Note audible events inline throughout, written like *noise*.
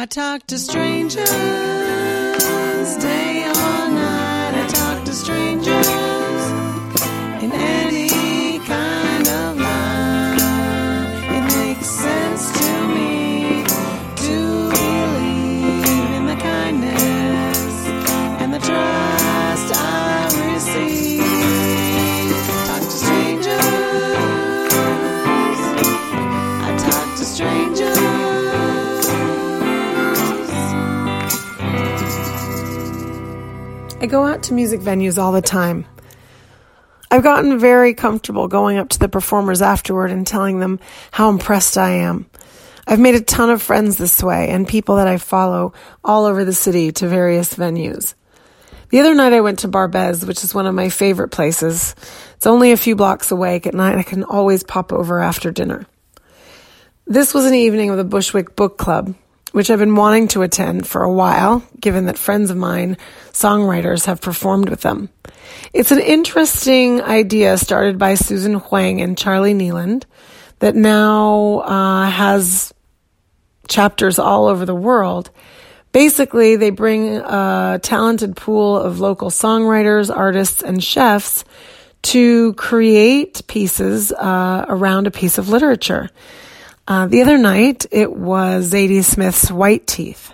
I talk to strangers I go out to music venues all the time. I've gotten very comfortable going up to the performers afterward and telling them how impressed I am. I've made a ton of friends this way and people that I follow all over the city to various venues. The other night I went to Barbès, which is one of my favorite places. It's only a few blocks away. At night I can always pop over after dinner. This was an evening of the Bushwick Book Club, which I've been wanting to attend for a while, given that friends of mine, songwriters, have performed with them. It's an interesting idea started by Susan Hwang and Charlie Nieland that now uh, has chapters all over the world. Basically, they bring a talented pool of local songwriters, artists, and chefs to create pieces uh, around a piece of literature. Uh, the other night, it was Zadie Smith's White Teeth.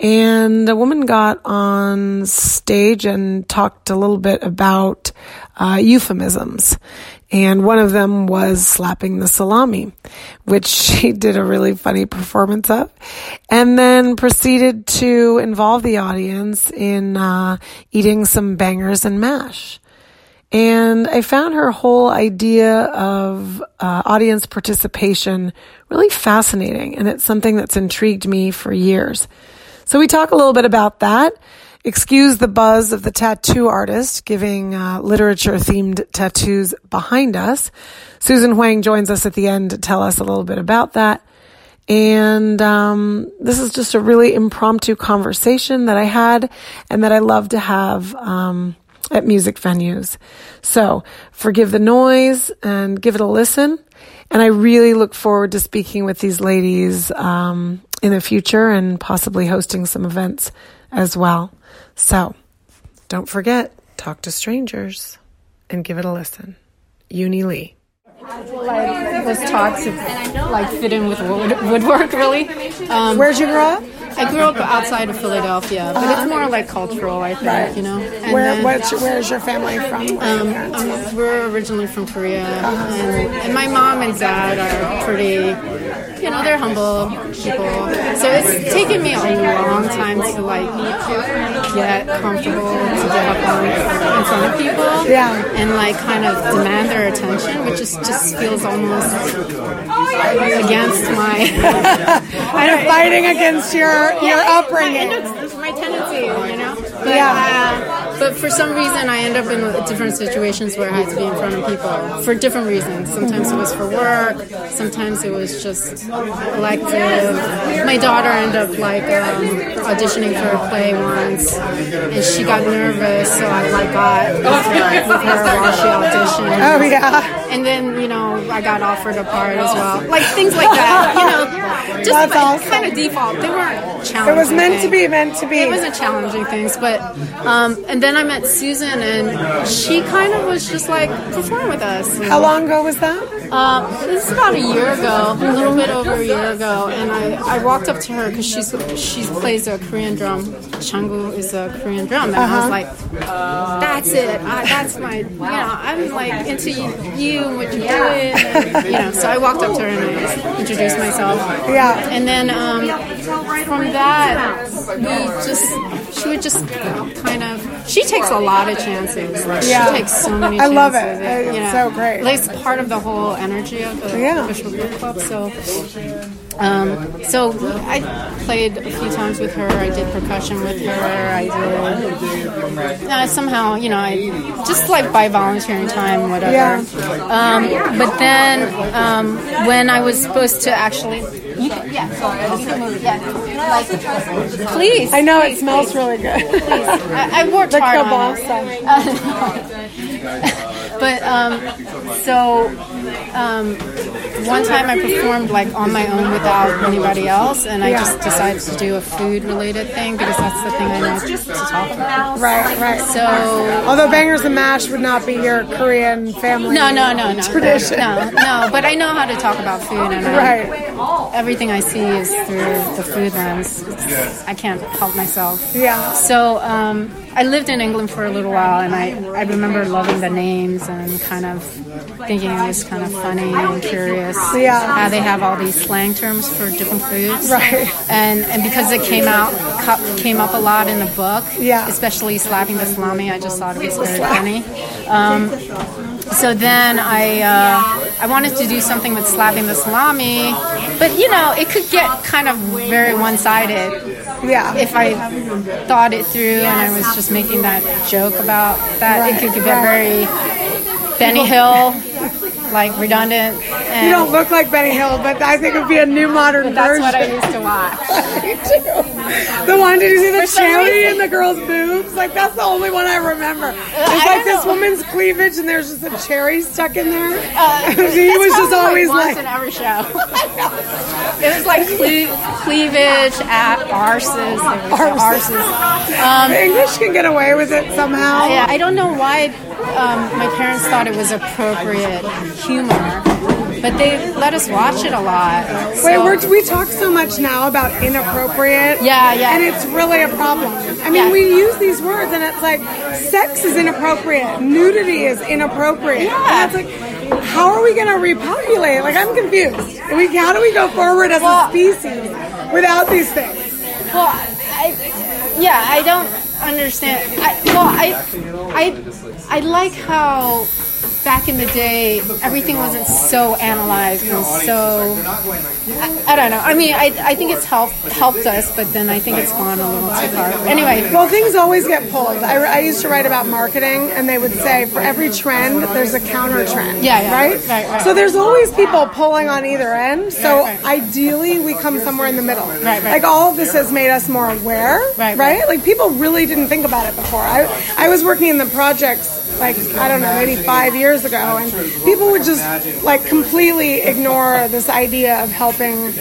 And a woman got on stage and talked a little bit about uh, euphemisms. And one of them was slapping the salami, which *laughs* she did a really funny performance of. And then proceeded to involve the audience in uh, eating some bangers and mash. And I found her whole idea of uh, audience participation really fascinating. And it's something that's intrigued me for years. So we talk a little bit about that. Excuse the buzz of the tattoo artist giving uh, literature themed tattoos behind us. Susan Hwang joins us at the end to tell us a little bit about that. And um, this is just a really impromptu conversation that I had and that I love to have. Um, at music venues. So forgive the noise and give it a listen. And I really look forward to speaking with these ladies um, in the future and possibly hosting some events as well. So don't forget, talk to strangers and give it a listen. Uni Lee. like those talks of like fit in with wood, woodwork really. Um, Where'd you grow up? I grew up outside of Philadelphia, but it's more like cultural, I think, you know. And Where, then, what's, where's your family from? Um, um, we're originally from Korea, and, and my mom and dad are pretty, you know, they're humble people. So it's taken me a long time to like get comfortable to get up on in front of people, Yeah. and like kind of demand their attention, which is just feels almost against my. *laughs* of fighting against your your upbringing. It's my tendency, you know. But, Yeah. uh, but for some reason, I end up in different situations where I had to be in front of people for different reasons. Sometimes it was for work. Sometimes it was just elective. My daughter ended up like um, auditioning for a play once, and she got nervous, so I like got with her while she auditioned. Oh yeah, And then, you know, I got offered a part as well. Like things like that, you know. Just That's awesome. kind of default. They weren't it was meant to be, meant to be. It wasn't challenging things, but um, and then I met Susan, and she kind of was just like perform with us. How long ago was that? Uh, this is about a year ago, a little bit over a year ago, and I, I walked up to her because she's she plays a Korean drum. Changu is a Korean drum, and I was like, "That's it. I, that's my. You know, I'm like into you, you and what you're doing. *laughs* You know." So I walked up to her and I introduced myself. Yeah. And then um, from that, we just she would just kind of she takes a lot of chances. Like, Yeah. She takes so many. I love it. you know. so great. Like, it's part of the whole energy of the Yeah. Bushwick Book Club. So, um, so I played a few times with her. I did percussion with her. I did uh, somehow, you know, I just like by volunteering time, whatever. Yeah. Um, but then um, when I was supposed to actually, you can, yeah, sorry, you can move, yeah, like, please. I know it smells please. really good. I, I worked the hard on it. kielbasa. *laughs* but um, so um, one time I performed like on my own without anybody else, and I just decided to do a food related thing because that's the thing I know to talk about. Right, right. So Although bangers and mash would not be your Korean family. no, no, no, no, Tradition. No, no, but I know how to talk about food, and I, Right. everything I see is through the food lens. It's, I can't help myself. Yeah. So um, I lived in England for a little while, and I, I remember loving the names and kind of thinking it was kind of funny and curious. Yeah. How they have all these slang terms for different foods. Right. And and because it came out came up a lot in the book. Yeah. Especially slapping the salami, I just thought it was very funny. Um, so then I uh, I wanted to do something with slapping the salami, but you know it could get kind of very one sided Yeah. if I thought it through and I was just making that joke about that, it could get very Benny Hill, like redundant. You don't look like Benny Hill, but I think it would be a new modern that's version. what I used to watch. *laughs* the one, did you see the cherry in the girl's boobs? Like, that's the only one I remember. It's like this know. woman's cleavage, and there's just a cherry stuck in there. Uh, *laughs* he was just always once like, in every show. *laughs* it was like cle- cleavage at arses. The arses. Um, English can get away with it somehow. yeah, I don't know why um, my parents thought it was appropriate humor, but they let us watch it a lot. Wait, So- we're, we talk so much now about inappropriate. Yeah, yeah. And it's really a problem. I mean, Yeah. we use these words, and it's like sex is inappropriate, nudity is inappropriate. Yeah. And it's like, how are we going to repopulate? Like, I'm confused. We, how do we go forward as Well- a species without these things? Well, I, yeah, I don't understand. I, well, I, I, I like how back in the day everything wasn't so analyzed and so. I, I don't know. I mean, I, I think it's helped helped us, but then I think it's gone a little too far. Anyway, Well, things always get pulled. I, I used to write about marketing, and they would say for every trend, there's a counter trend. Yeah, yeah. Right? Right, right. So there's always people pulling on either end. So Right, ideally, we come somewhere in the middle. Right, right. Like all of this has made us more aware. Right, Right? right. Like people really didn't think about it before. I, I was working in the projects like I don't know, maybe five years ago, and people would just like completely ignore this idea of helping,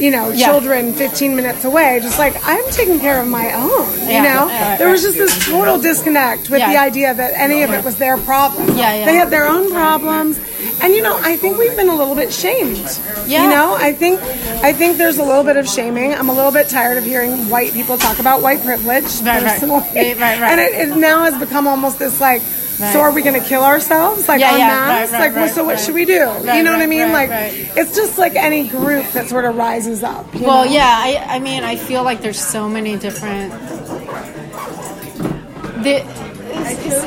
you know, children 15 minutes away. Just like I'm taking care of my own. You know, there was just this total disconnect with the idea that any of it was their problem. Yeah, yeah. They had their own problems. And you know, I think we've been a little bit shamed. Yeah. You know, I think I think there's a little bit of shaming. I'm a little bit tired of hearing white people talk about white privilege. Right, right. personally. Right, right, right. And it, it now has become almost this like so are we going to kill ourselves like Yeah, en yeah, masse? right, right, like well, right, so what right. should we do? Right, you know what I mean? right, like right. it's just like any group that sort of rises up. well, know? yeah. I, I mean, I feel like there's so many different. The,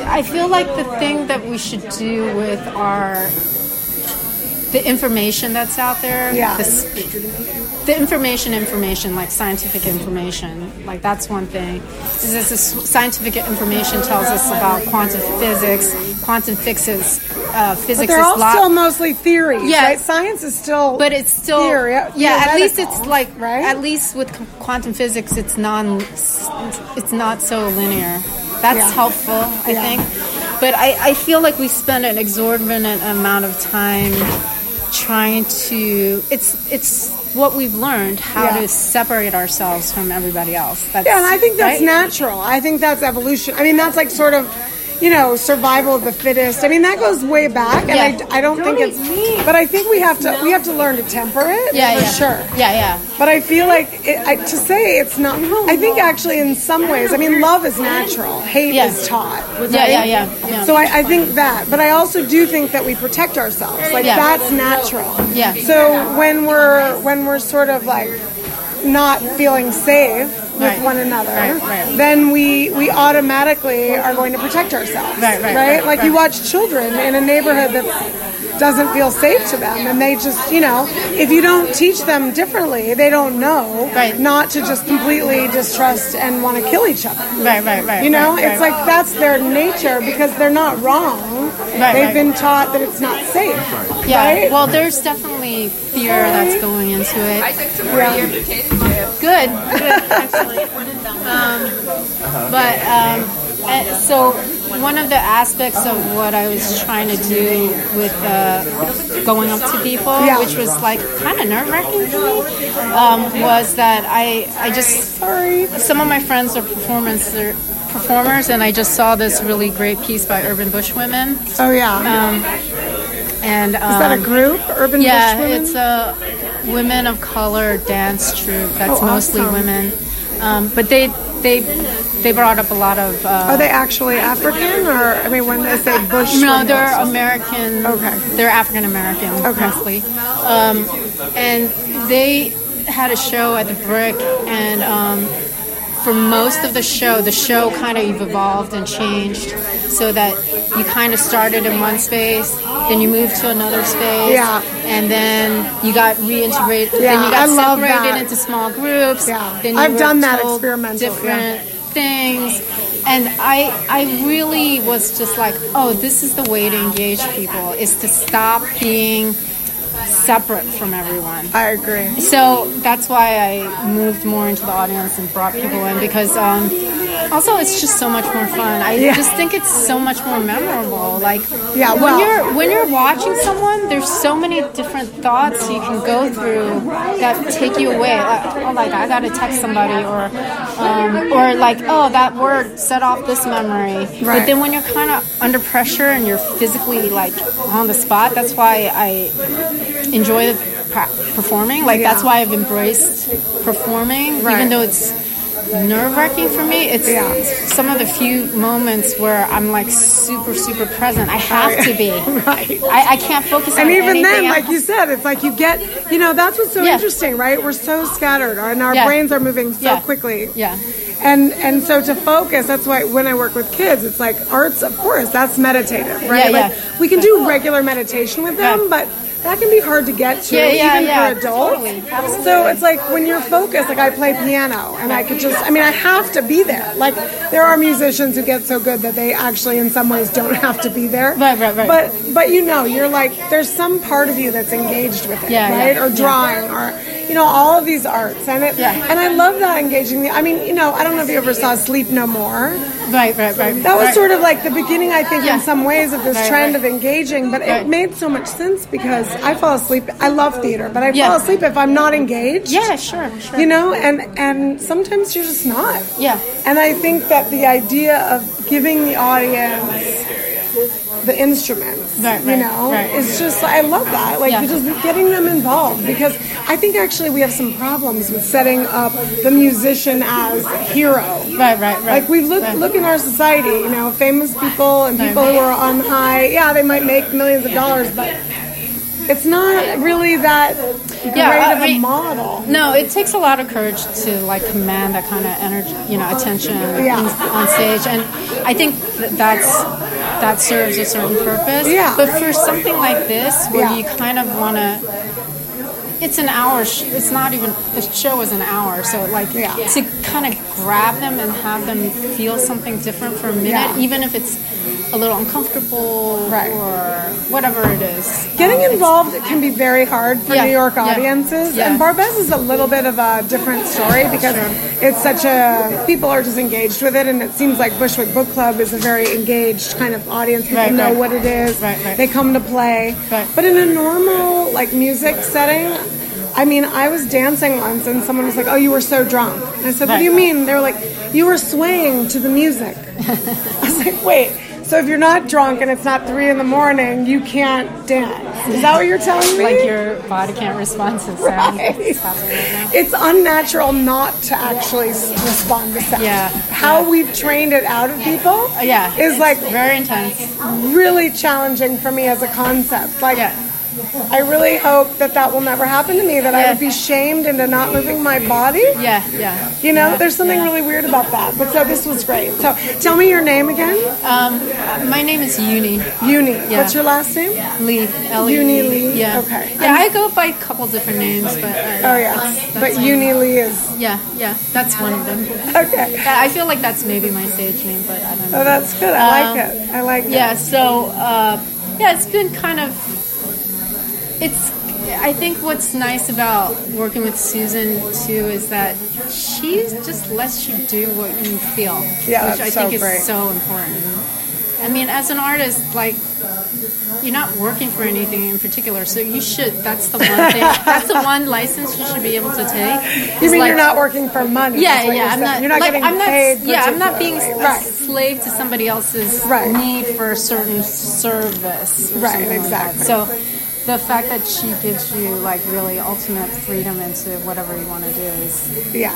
I feel like the thing that we should do with our the information that's out there, Yeah. the, the information, information like scientific information, like that's one thing. Is this is scientific information tells us about quantum physics. Quantum fixes uh, physics But they're is all lot- still mostly theories, Yeah. right? Science is still but it's still theory, yeah. At least it's like right? at least with quantum physics, it's non it's not so linear. That's Yeah. helpful, I Yeah. think. But I, I feel like we spend an exorbitant amount of time trying to it's it's what we've learned how Yeah. to separate ourselves from everybody else. That's, Yeah, and I think that's right? natural. I think that's evolution. I mean, that's like sort of, you know, survival of the fittest. I mean, that goes way back, and Yeah. I, I don't think it's. Me. But I think we have to we have to learn to temper it. Yeah, for yeah, sure. Yeah, yeah. But I feel like it, I, to say it's not. I think actually, in some ways, I mean, love is natural. Hate Yeah. is taught. Yeah, right? yeah, yeah, yeah. So I, I think that, but I also do think that we protect ourselves. Like Yeah. that's natural. Yeah. So when we're when we're sort of like not feeling safe with Right. one another, Right, right. then we we automatically are going to protect ourselves. Right, right, right, Like you watch children in a neighborhood that doesn't feel safe to them, and they just you know if you don't teach them differently, they don't know Right. not to just completely distrust and want to kill each other. Right, right, right. You know, it's like that's their nature because they're not wrong. Right, They've been taught that it's not safe. yeah. right? Well, there's definitely fear that's going into it. I took some more of your potato chips. Good, good, actually. Um, but um, so one of the aspects of what I was trying to do with uh, going up to people, Yeah. which was like kind of nerve wracking for me, um, was that I I just Sorry. some of my friends are performance are performers, and I just saw this really great piece by Urban Bush Women, Oh yeah. um, and um, Is that a group? Urban yeah, Bush Women? it's a women of color dance troupe that's Oh, mostly awesome. women, um, but they they they brought up a lot of. Uh, Are they actually African, or I mean, when they say Bush? no, they're American. Okay. They're African American Okay. mostly, um, and they had a show at the Brick, and um, for most of the show, the show kind of evolved and changed, so that you kind of started in one space, then you moved to another space, Yeah. and then you got reintegrated. then Yeah, you got I separated into small groups. Yeah. then you I've done that experimental, Different things. And I, I really was just like, oh, this is the way to engage people is to stop being separate from everyone. I agree. So that's why I moved more into the audience and brought people in because um, also it's just so much more fun. I Yeah. just think it's so much more memorable. Like Yeah, when you're when you're watching someone, there's so many different thoughts you can go through that take you away. Like, oh, like I gotta text somebody, or um, or like oh that word set off this memory. But then when you're kind of under pressure and you're physically like on the spot, that's why I enjoy the performing. Like that's why I've embraced performing, Right. even though it's nerve wracking for me. It's Yeah. some of the few moments where I'm like super super present. I have to be. *laughs* Right. I, I can't focus And even then, anything like you said, it's like you get, you know, that's what's so Yeah. interesting, right? We're so scattered, and our Yeah. brains are moving so quickly. Yeah. And and so to focus, that's why when I work with kids, it's like arts, of course, that's meditative, right? Yeah, like yeah. we can do regular meditation with them, but that can be hard to get to, Yeah, yeah, even yeah, for adults. totally, absolutely. So it's like when you're focused, like I play piano, and I could just, I mean, I have to be there. Like there are musicians who get so good that they actually, in some ways, don't have to be there. Right, right, right. But but you know, you're like, there's some part of you that's engaged with it, Yeah, right? yeah, or drawing, or you know, all of these arts, and it, Yeah. and I love that engaging. I mean, you know, I don't know if you ever saw Sleep No More. Right, right, right. That was right. sort of like the beginning, I think, Yeah. in some ways of this Right, trend right. of engaging. But it made so much sense because I fall asleep. I love theater, but I Yeah. fall asleep if I'm not engaged. Yeah, sure, sure. You know, and and sometimes you're just not. Yeah. And I think that the idea of giving the audience the instruments, Right, you know, right. it's just I love that. Like Yeah. just getting them involved because I think actually we have some problems with setting up the musician as hero. Right, right, right. Like we look Right. look in our society, you know, famous people and Right. people who are on high. Yeah, they might make millions of dollars, but it's not really that great Yeah, I of a mean- model. No, it takes a lot of courage to like command that kind of energy, you know, attention Yeah. in- on stage, and I think that that's that serves a certain purpose. Yeah. But for something like this, where Yeah. you kind of want to, it's an hour. Sh- it's not even the show is an hour, so like Yeah. to kind of grab them and have them feel something different for a minute, Yeah. even if it's a little uncomfortable Right. or whatever it is. Getting Um, involved can be very hard for Yeah, New York audiences, yeah. and Barbès is a little bit of a different story because it's such a people are just engaged with it, and it seems like Bushwick Book Club is a very engaged kind of audience. People Right, know right. what it is. Right, right. They come to play. Right. But in a normal like music setting. I mean, I was dancing once and someone was like, "Oh, you were so drunk." And I said, "What do you mean?" They were like, "You were swaying to the music." *laughs* I was like, "Wait, so if you're not drunk and it's not three in the morning, you can't dance? Is that what you're telling me?" like your body can't respond to sound Right. It's unnatural not to actually respond to sound. Yeah. How Yeah. we've trained it out of people Yeah, is it's like very intense. really challenging for me as a concept. Like, Yeah. I really hope that that will never happen to me, that I would be shamed into not moving my body. Yeah, yeah. You know, Yeah, there's something yeah. really weird about that. But so this was great. So tell me your name again. Um, my name is Uni Uni. Yeah. What's your last name? Lee. L-E-E. Uni Lee. Yeah. Okay. Yeah, I go by a couple different names, but uh, Oh yeah. that's- But Uni Lee is Yeah, yeah, that's one of them. okay. I feel like that's maybe my stage name, but I don't know. Oh, that's good. I Um, like it. I like it. Yeah, so uh, yeah, it's been kind of. It's. I think what's nice about working with Susan too is that she just lets you do what you feel, Yeah, which I think so is great. so important. I mean, as an artist, like you're not working for anything in particular, so you should. That's the one thing. *laughs* that's the one license you should be able to take. You mean like, you're not working for money? Yeah, yeah. you're I'm not. You're not like, getting I'm not, paid. Yeah, I'm not being right. slave to somebody else's Right. need for a certain service. Right, something like exactly. So. The fact that she gives you like really ultimate freedom into whatever you want to do is Yeah.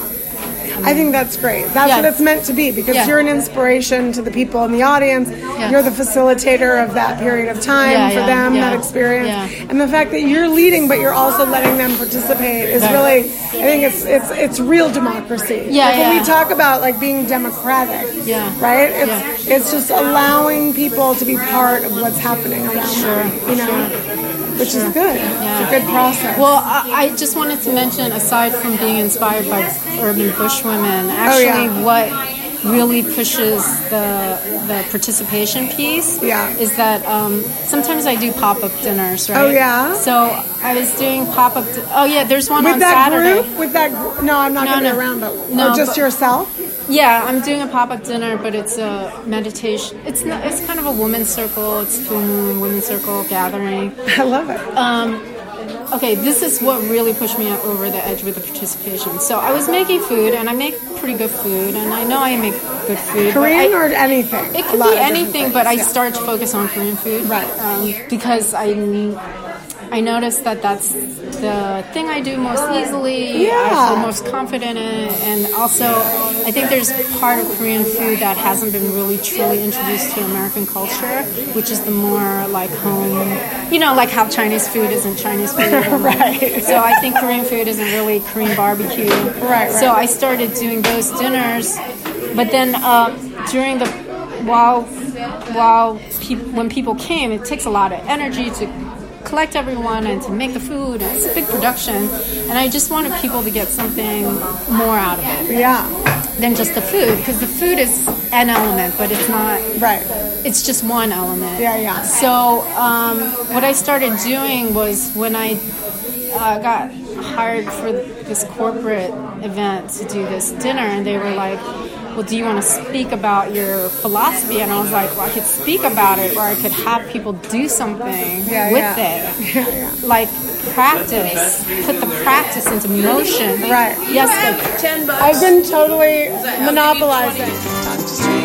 I think that's great. That's Yeah. what it's meant to be because Yeah. you're an inspiration to the people in the audience. Yeah. You're the facilitator of that period of time for them, that experience. And the fact that you're leading but you're also letting them participate is really I think it's it's it's real democracy. Yeah, Like when we talk about like being democratic. Yeah. Right? It's it's just allowing people to be part of what's happening around Sure, them. You know? Which is good. It's a good process. Well, I, I just wanted to mention, aside from being inspired by Urban Bush Women, Oh, actually, yeah. what really pushes the the participation piece Yeah. is that um, sometimes I do pop up dinners, right? Oh, yeah? So I was doing pop up. Di- oh yeah, there's one with on that Saturday. group, with that no, I'm not No, going to no. be around, but No, just but- yourself. Yeah, I'm doing a pop up dinner, but it's a meditation. It's not, it's kind of a women's circle. It's full moon women's circle gathering. *laughs* I love it. Um, okay, this is what really pushed me over the edge with the participation. So I was making food, and I make pretty good food, and I know I make good food. Korean I- or anything? it could be anything, but I yeah. started to focus on Korean food, Right. Um, because I I noticed that that's the thing I do most easily. I feel most confident in it, and also I think there's part of Korean food that hasn't been really truly introduced to American culture, which is the more like home, you know, like how Chinese food isn't Chinese food, *laughs* Right. So I think Korean food isn't really Korean barbecue, Right, So. I started doing those dinners, but then uh, during the while while peop when people came, it takes a lot of energy to collect everyone and to make the food. And it's a big production, and I just wanted people to get something more out of it Yeah, than just the food because the food is an element, but it's not. right. It's just one element. Yeah, yeah. So um, what I started doing was when I uh, got hired for this corporate event to do this dinner, and they were like, "Well, do you want to speak about your philosophy?" And I was like, "Well, I could speak about it, or I could have people do something Yeah, with yeah. it, Yeah, *laughs* yeah. like practice, put the practice into motion." Right. Yes, but I've been totally monopolizing. Talk to strangers.